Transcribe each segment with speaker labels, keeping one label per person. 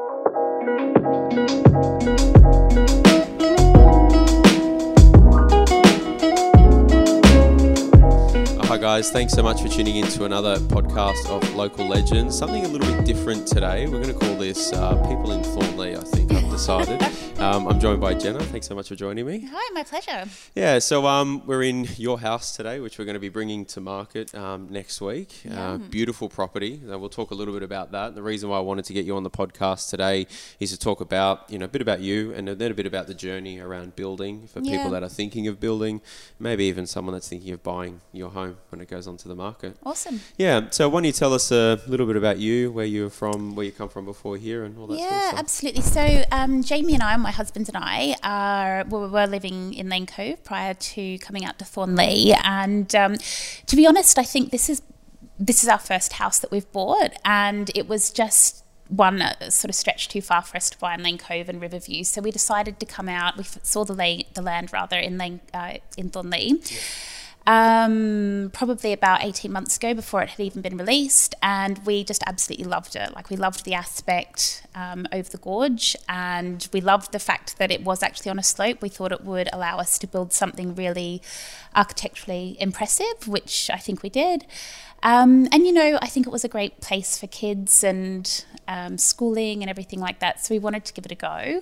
Speaker 1: Hi, guys. Thanks so much for tuning in to another podcast of Local Legends. Something a little bit different today. We're going to call this uh, People in Thornleigh, I think I've decided. um, I'm joined by Jenna. Thanks so much for joining me.
Speaker 2: Hi, my pleasure.
Speaker 1: Yeah, so um, we're in your house today, which we're going to be bringing to market um, next week. Uh, beautiful property. Uh, we'll talk a little bit about that. The reason why I wanted to get you on the podcast today is to talk about, you know, a bit about you and then a bit about the journey around building for
Speaker 2: Yeah.
Speaker 1: people that are thinking of building, maybe even someone that's thinking of buying your home when it goes onto the market.
Speaker 2: Awesome.
Speaker 1: Yeah, so why don't you tell us a little bit about you, where you're from, where you come from before here, and all that stuff.
Speaker 2: yeah,
Speaker 1: sort of
Speaker 2: absolutely. So, um, Jamie and I, my husband and I, are we were living in Lane Cove prior to coming out to Thornleigh, and um, to be honest, I think this is this is our first house that we've bought, and it was just one sort of stretched too far for us to buy in Lane Cove and Riverview. So we decided to come out. We saw the the land rather in Lane uh, in Thornleigh. Um, probably about 18 months ago before it had even been released. And we just absolutely loved it. Like, we loved the aspect um, over the gorge and we loved the fact that it was actually on a slope. We thought it would allow us to build something really architecturally impressive, which I think we did. Um, and, you know, I think it was a great place for kids and um, schooling and everything like that. So we wanted to give it a go.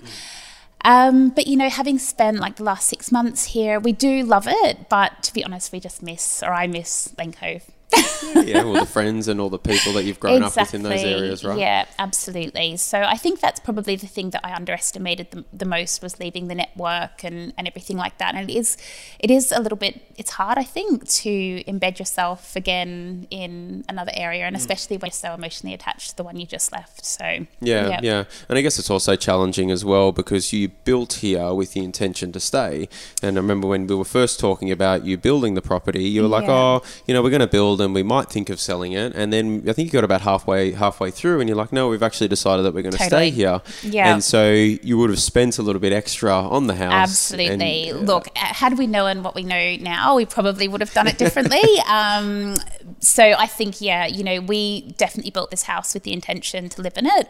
Speaker 2: Um, but you know, having spent like the last six months here, we do love it. But to be honest, we just miss, or I miss Lane Cove.
Speaker 1: Yeah, all the friends and all the people that you've grown up with in those areas, right?
Speaker 2: Yeah, absolutely. So I think that's probably the thing that I underestimated the, the most was leaving the network and, and everything like that. And it is, it is a little bit. It's hard, I think, to embed yourself again in another area,
Speaker 1: Mm.
Speaker 2: and especially when you're so emotionally attached to the one you just left. So
Speaker 1: Yeah, yeah, And I guess it's also challenging as well because you built here with the intention to stay. And I remember when we were first talking about you building the property, you were like,
Speaker 2: Yeah.
Speaker 1: "Oh, you know, we're going to build and we might think of selling it." And then I think you got about halfway halfway through and you're like, "No, we've actually decided that we're going to
Speaker 2: Totally.
Speaker 1: stay here."
Speaker 2: Yeah.
Speaker 1: And so you would have spent a little bit extra on the house.
Speaker 2: Absolutely.
Speaker 1: and-
Speaker 2: Look, uh, had we known what we know now, we probably would have done it differently. um, so I think, yeah, you know, we definitely built this house with the intention to live in it.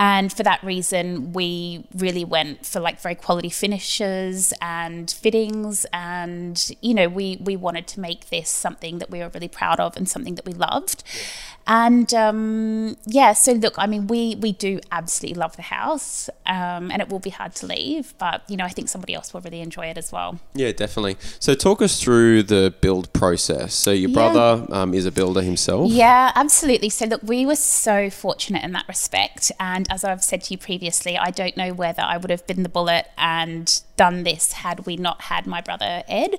Speaker 2: And for that reason, we really went for like very quality finishes and fittings. And, you know, we, we wanted to make this something that we were really proud of and something that we loved. And um, yeah, so look, I mean, we we do absolutely love the house, um, and it will be hard to leave, but you know, I think somebody else will really enjoy it as well.
Speaker 1: Yeah, definitely. So talk us through the build process. So your
Speaker 2: Yeah.
Speaker 1: brother um, is a builder himself.
Speaker 2: Yeah, absolutely. So look, we were so fortunate in that respect, and as I've said to you previously, I don't know whether I would have been the bullet and done this had we not had my brother Ed.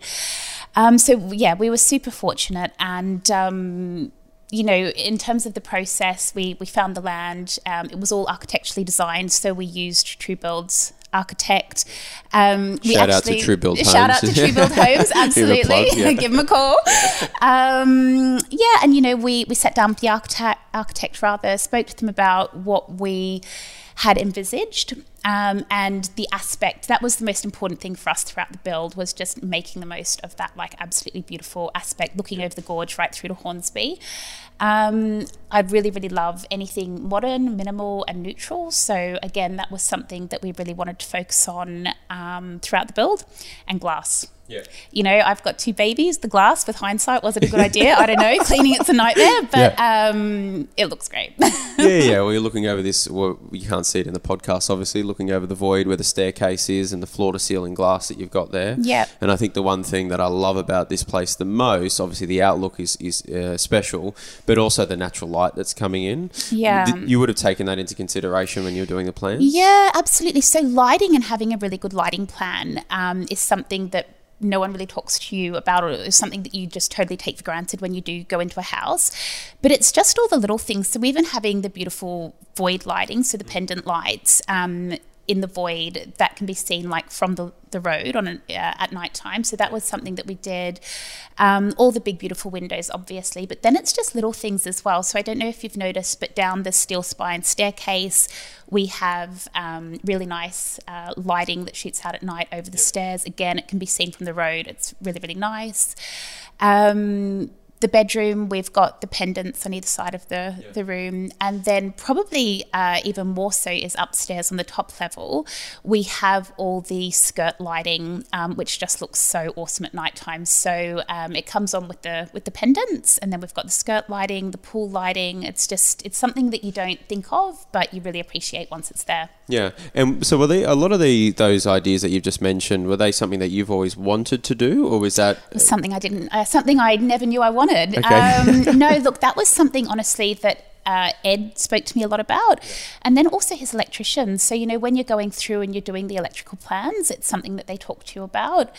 Speaker 2: Um, so yeah, we were super fortunate, and um, you know, in terms of the process, we we found the land. Um, it was all architecturally designed, so we used True Build's architect. Um, we
Speaker 1: Shout out to True Build
Speaker 2: Shout out
Speaker 1: Homes.
Speaker 2: to True Build Homes, absolutely.
Speaker 1: plug, yeah.
Speaker 2: Give them a call. Um, yeah, and you know, we we sat down with the architect, architect rather, spoke to them about what we had envisaged. Um, and the aspect that was the most important thing for us throughout the build was just making the most of that like absolutely beautiful aspect looking over the gorge right through to hornsby. Um, i really really love anything modern minimal and neutral. So again that was something that we really wanted to focus on um, throughout the build and glass
Speaker 1: Yeah.
Speaker 2: you know, I've got two babies. The glass, with hindsight, was it a good idea? I don't know. Cleaning it's a nightmare, but um, it looks great.
Speaker 1: yeah, yeah. Well, you're looking over this. Well, you can't see it in the podcast, obviously. Looking over the void where the staircase is and the floor to ceiling glass that you've got there.
Speaker 2: Yeah.
Speaker 1: And I think the one thing that I love about this place the most, obviously, the outlook is is uh, special, but also the natural light that's coming in.
Speaker 2: Yeah.
Speaker 1: Th- you would have taken that into consideration when you were doing the plans.
Speaker 2: yeah, absolutely. So lighting and having a really good lighting plan um, is something that no one really talks to you about or is something that you just totally take for granted when you do go into a house. But it's just all the little things. So even having the beautiful void lighting, so the pendant lights um, in the void that can be seen like from the, the road on an, uh, at night time. So that was something that we did. Um, all the big beautiful windows, obviously, but then it's just little things as well. So I don't know if you've noticed, but down the steel spine staircase, we have um, really nice uh, lighting that shoots out at night over the stairs. Again, it can be seen from the road. It's really really nice. Um, the bedroom, we've got the pendants on either side of the, yeah. the room. And then, probably uh, even more so, is upstairs on the top level. We have all the skirt lighting, um, which just looks so awesome at nighttime. So um, it comes on with the with the pendants, and then we've got the skirt lighting, the pool lighting. It's just it's something that you don't think of, but you really appreciate once it's there.
Speaker 1: Yeah, and so were they a lot of the those ideas that you've just mentioned? Were they something that you've always wanted to do, or was that
Speaker 2: something I didn't? Uh, something I never knew I wanted wanted. Okay. Um, no, look, that was something honestly that uh, Ed spoke to me a lot about. And then also his electricians. So, you know, when you're going through and you're doing the electrical plans, it's something that they talk to you about.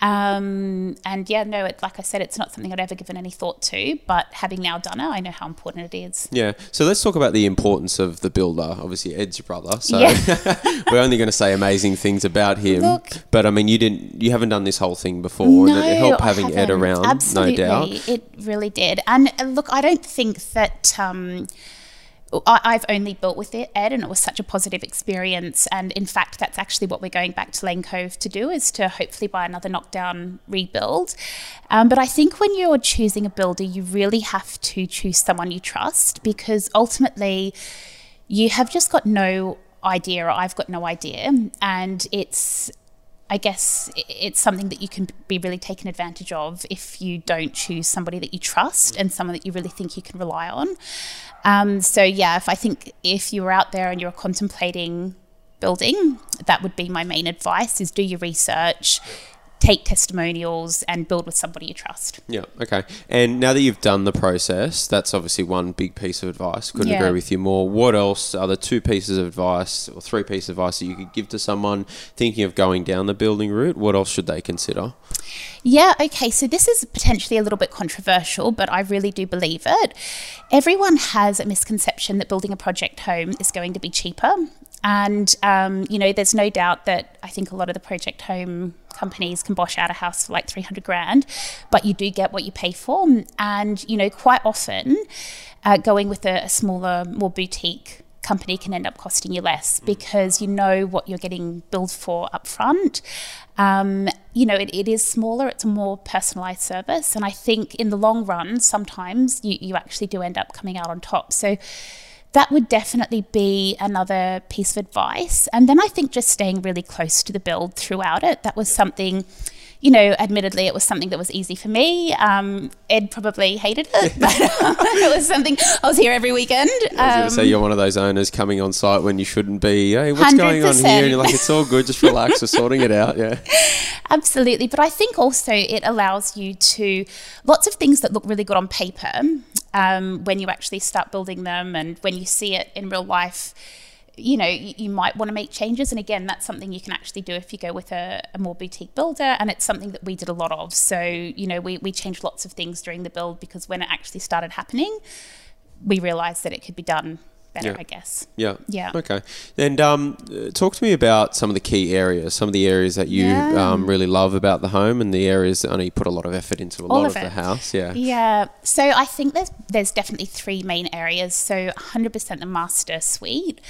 Speaker 2: Um, and yeah, no, it, like I said, it's not something I'd ever given any thought to, but having now done it, I know how important it is.
Speaker 1: Yeah. So let's talk about the importance of the builder. Obviously, Ed's your brother, so yeah. we're only going to say amazing things about him. Look, but I mean, you didn't, you haven't done this whole thing before,
Speaker 2: no,
Speaker 1: and it helped having Ed around,
Speaker 2: Absolutely.
Speaker 1: no doubt.
Speaker 2: It really did. And uh, look, I don't think that. Um, I've only built with it, Ed, and it was such a positive experience. And in fact, that's actually what we're going back to Lane Cove to do is to hopefully buy another knockdown rebuild. Um, but I think when you're choosing a builder, you really have to choose someone you trust because ultimately you have just got no idea, or I've got no idea. And it's I guess it's something that you can be really taken advantage of if you don't choose somebody that you trust and someone that you really think you can rely on. Um, so yeah, if I think if you were out there and you're contemplating building, that would be my main advice: is do your research, take testimonials and build with somebody you trust.
Speaker 1: Yeah, okay. And now that you've done the process, that's obviously one big piece of advice. Couldn't yeah. agree with you more. What else are the two pieces of advice or three pieces of advice that you could give to someone thinking of going down the building route? What else should they consider?
Speaker 2: Yeah, okay. So this is potentially a little bit controversial, but I really do believe it. Everyone has a misconception that building a project home is going to be cheaper. And, um, you know, there's no doubt that I think a lot of the project home companies can bosh out a house for like 300 grand, but you do get what you pay for. And, you know, quite often uh, going with a, a smaller, more boutique company can end up costing you less because you know what you're getting billed for up front. Um, you know, it, it is smaller, it's a more personalized service. And I think in the long run, sometimes you, you actually do end up coming out on top. So that would definitely be another piece of advice. And then I think just staying really close to the build throughout it. That was something you know, admittedly, it was something that was easy for me. Um, Ed probably hated it, but it was something I was here every weekend.
Speaker 1: I was going to say um, you're one of those owners coming on site when you shouldn't be. Hey, what's 100%. going on here? And you're like, it's all good, just relax. We're sorting it out. Yeah,
Speaker 2: absolutely. But I think also it allows you to lots of things that look really good on paper um, when you actually start building them and when you see it in real life you know, you, you might want to make changes. And again, that's something you can actually do if you go with a, a, more boutique builder. And it's something that we did a lot of. So, you know, we, we changed lots of things during the build because when it actually started happening, we realized that it could be done better,
Speaker 1: yeah.
Speaker 2: I guess.
Speaker 1: Yeah.
Speaker 2: Yeah.
Speaker 1: Okay. And um, talk to me about some of the key areas, some of the areas that you yeah. um, really love about the home, and the areas that I know you put a lot of effort into a All lot of, of the house. Yeah.
Speaker 2: Yeah. So I think there's there's definitely three main areas. So 100% the master suite.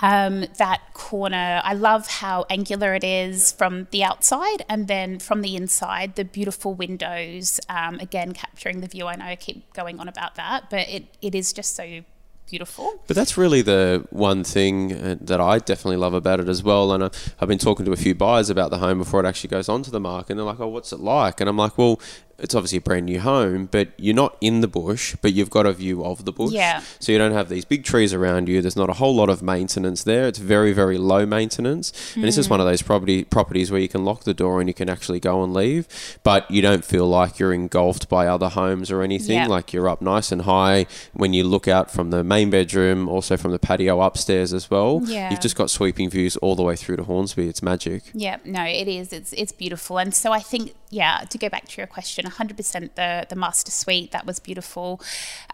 Speaker 2: Um, that corner, I love how angular it is from the outside and then from the inside, the beautiful windows, um, again, capturing the view. I know I keep going on about that, but it, it is just so beautiful.
Speaker 1: But that's really the one thing uh, that I definitely love about it as well. And I've been talking to a few buyers about the home before it actually goes onto the market, and they're like, "Oh, what's it like?" And I'm like, "Well, it's obviously a brand new home, but you're not in the bush, but you've got a view of the bush.
Speaker 2: Yeah.
Speaker 1: So you don't have these big trees around you. There's not a whole lot of maintenance there. It's very, very low maintenance. Mm. And this is one of those property properties where you can lock the door and you can actually go and leave, but you don't feel like you're engulfed by other homes or anything. Yeah. Like you're up nice and high when you look out from the main bedroom, also from the patio upstairs as well.
Speaker 2: Yeah.
Speaker 1: You've just got sweeping views all the way through to Hornsby. It's magic.
Speaker 2: Yeah, no, it is. It's it's beautiful. And so I think yeah, to go back to your question, 100% the the master suite that was beautiful.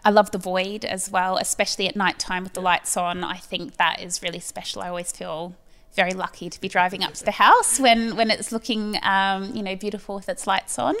Speaker 2: I love the void as well, especially at night time with the lights on. I think that is really special. I always feel very lucky to be driving up to the house when when it's looking um, you know beautiful with its lights on.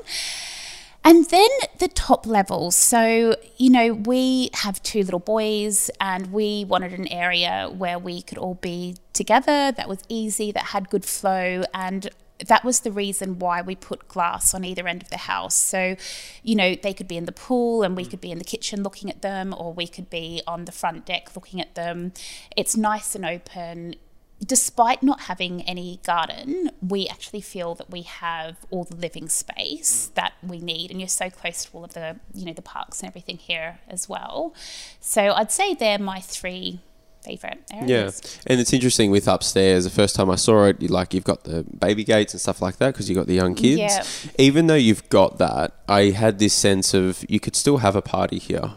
Speaker 2: And then the top levels. So, you know, we have two little boys and we wanted an area where we could all be together that was easy, that had good flow. And that was the reason why we put glass on either end of the house. So, you know, they could be in the pool and we mm. could be in the kitchen looking at them, or we could be on the front deck looking at them. It's nice and open. Despite not having any garden, we actually feel that we have all the living space mm. that we need, and you're so close to all of the, you know, the parks and everything here as well. So I'd say they're my three favorite areas.
Speaker 1: Yeah, and it's interesting with upstairs. The first time I saw it, you- like you've got the baby gates and stuff like that because you've got the young kids.
Speaker 2: Yeah.
Speaker 1: Even though you've got that, I had this sense of you could still have a party here.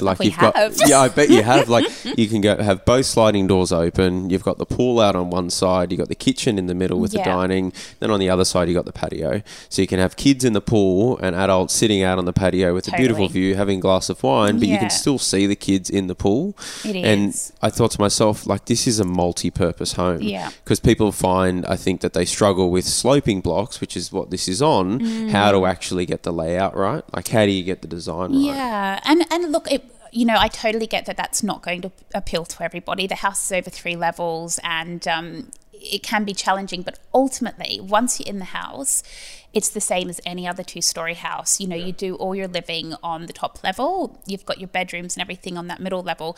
Speaker 1: Like
Speaker 2: We
Speaker 1: you've
Speaker 2: have.
Speaker 1: got, yeah, I bet you have. Like you can go have both sliding doors open. You've got the pool out on one side. You have got the kitchen in the middle with the dining. Then on the other side, you've got the patio. So you can have kids in the pool and adults sitting out on the patio with a beautiful view, having a glass of wine. But you can still see the kids in the pool.
Speaker 2: It
Speaker 1: And
Speaker 2: is.
Speaker 1: I thought to myself, like, this is a multi-purpose home.
Speaker 2: Yeah.
Speaker 1: Because people find, I think, that they struggle with sloping blocks, which is what this is on. How mm. to actually get the layout right? Like, how do you get the design right?
Speaker 2: Yeah, and and look, it, you know, I totally get that that's not going to appeal to everybody. The house is over three levels, and um, it can be challenging. But ultimately, once you're in the house, it's the same as any other two-story house. You know, you do all your living on the top level. You've got your bedrooms and everything on that middle level.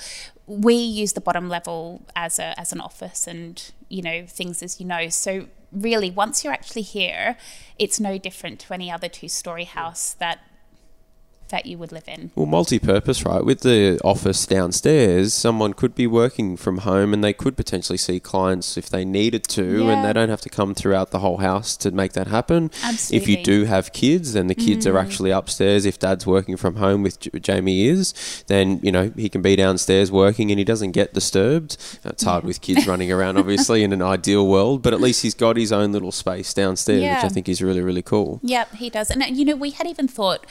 Speaker 2: We use the bottom level as a as an office, and you know, things as you know. So really, once you're actually here, it's no different to any other two-story house that that you would live in.
Speaker 1: Well, multi-purpose, right? With the office downstairs, someone could be working from home, and they could potentially see clients if they needed to, and they don't have to come throughout the whole house to make that happen. Absolutely. If you
Speaker 2: Mm.
Speaker 1: do have kids, then the kids are actually upstairs. If Dad's working from home, with J- Jamie is, then you know he can be downstairs working, and he doesn't get disturbed. It's hard with kids running around, obviously, in an ideal world, but at least he's got his own little space downstairs, which I think is really, really cool.
Speaker 2: Yep, he does. And, uh, you know, we had even thought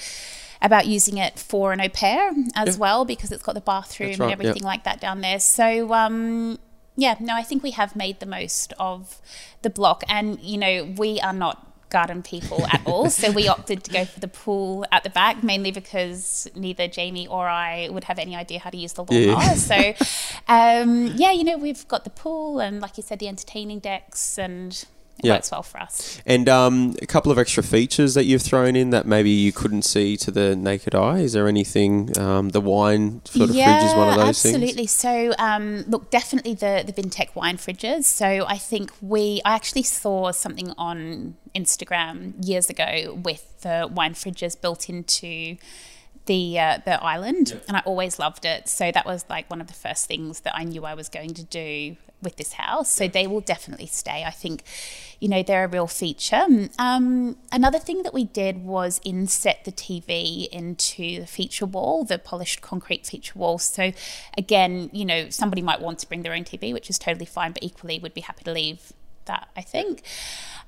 Speaker 2: about using it for an au pair as
Speaker 1: Yeah.
Speaker 2: well because it's got the bathroom
Speaker 1: right,
Speaker 2: and everything like that down there. So, um, yeah, no, I think we have made the most of the block. And, you know, we are not garden people at all. so we opted to go for the pool at the back, mainly because neither Jamie or I would have any idea how to use the
Speaker 1: Yeah.
Speaker 2: lawnmower. So, um, yeah, you know, we've got the pool and, like you said, the entertaining decks and it
Speaker 1: Yeah.
Speaker 2: works well for us.
Speaker 1: And um, a couple of extra features that you've thrown in that maybe you couldn't see to the naked eye. Is there anything? Um, the wine sort of fridge is one of those
Speaker 2: absolutely.
Speaker 1: things. Absolutely.
Speaker 2: So, um, look, definitely the the Vintec wine fridges. So, I think we, I actually saw something on Instagram years ago with the wine fridges built into the uh, the island, and I always loved it. So that was like one of the first things that I knew I was going to do with this house. So they will definitely stay. I think, you know, they're a real feature. Um, another thing that we did was inset the TV into the feature wall, the polished concrete feature wall. So again, you know, somebody might want to bring their own TV, which is totally fine, but equally would be happy to leave that, I think.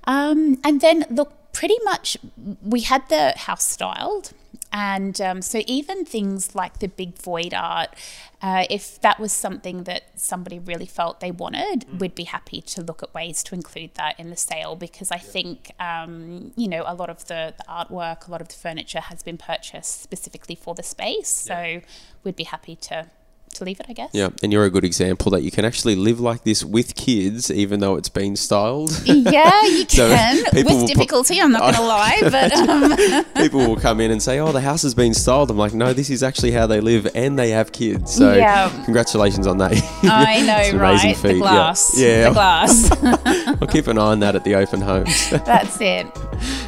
Speaker 2: Um, and then look, pretty much we had the house styled. And um, so, even things like the big void art, uh, if that was something that somebody really felt they wanted, we'd be happy to look at ways to include that in the sale because I think, um, you know, a lot of the, the artwork, a lot of the furniture has been purchased specifically for the space. So, we'd be happy to, to leave it, I guess.
Speaker 1: Yeah, and you're a good example that you can actually live like this with kids, even though it's been styled.
Speaker 2: Yeah, you can.
Speaker 1: will
Speaker 2: With difficulty, I'm not going to lie. But um,
Speaker 1: People will come in and say, "Oh, the house has been styled." I'm like, "No, this is actually how they live, and they have kids." So,
Speaker 2: Yeah.
Speaker 1: congratulations on that.
Speaker 2: I know,
Speaker 1: It's an amazing
Speaker 2: right? The
Speaker 1: yeah.
Speaker 2: glass.
Speaker 1: Yeah.
Speaker 2: The glass.
Speaker 1: I'll keep an eye on that at the open homes.
Speaker 2: That's it.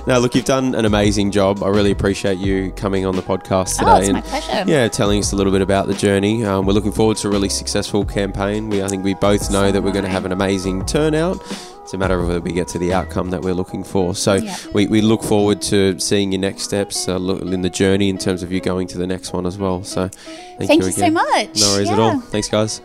Speaker 1: No, look, you've done an amazing job. I really appreciate you coming on the podcast today.
Speaker 2: Oh, it's
Speaker 1: and
Speaker 2: my pleasure.
Speaker 1: Yeah, telling us a little bit about the journey. Um, we're looking forward to a really successful campaign. We, I think we both know that we're going to have an amazing turnout. It's a matter of whether we get to the outcome that we're looking for. So
Speaker 2: Yeah.
Speaker 1: we, we look forward to seeing your next steps uh, look in the journey in terms of you going to the next one as well. So thank,
Speaker 2: Thank
Speaker 1: you
Speaker 2: you so much.
Speaker 1: No worries at all. Thanks, guys.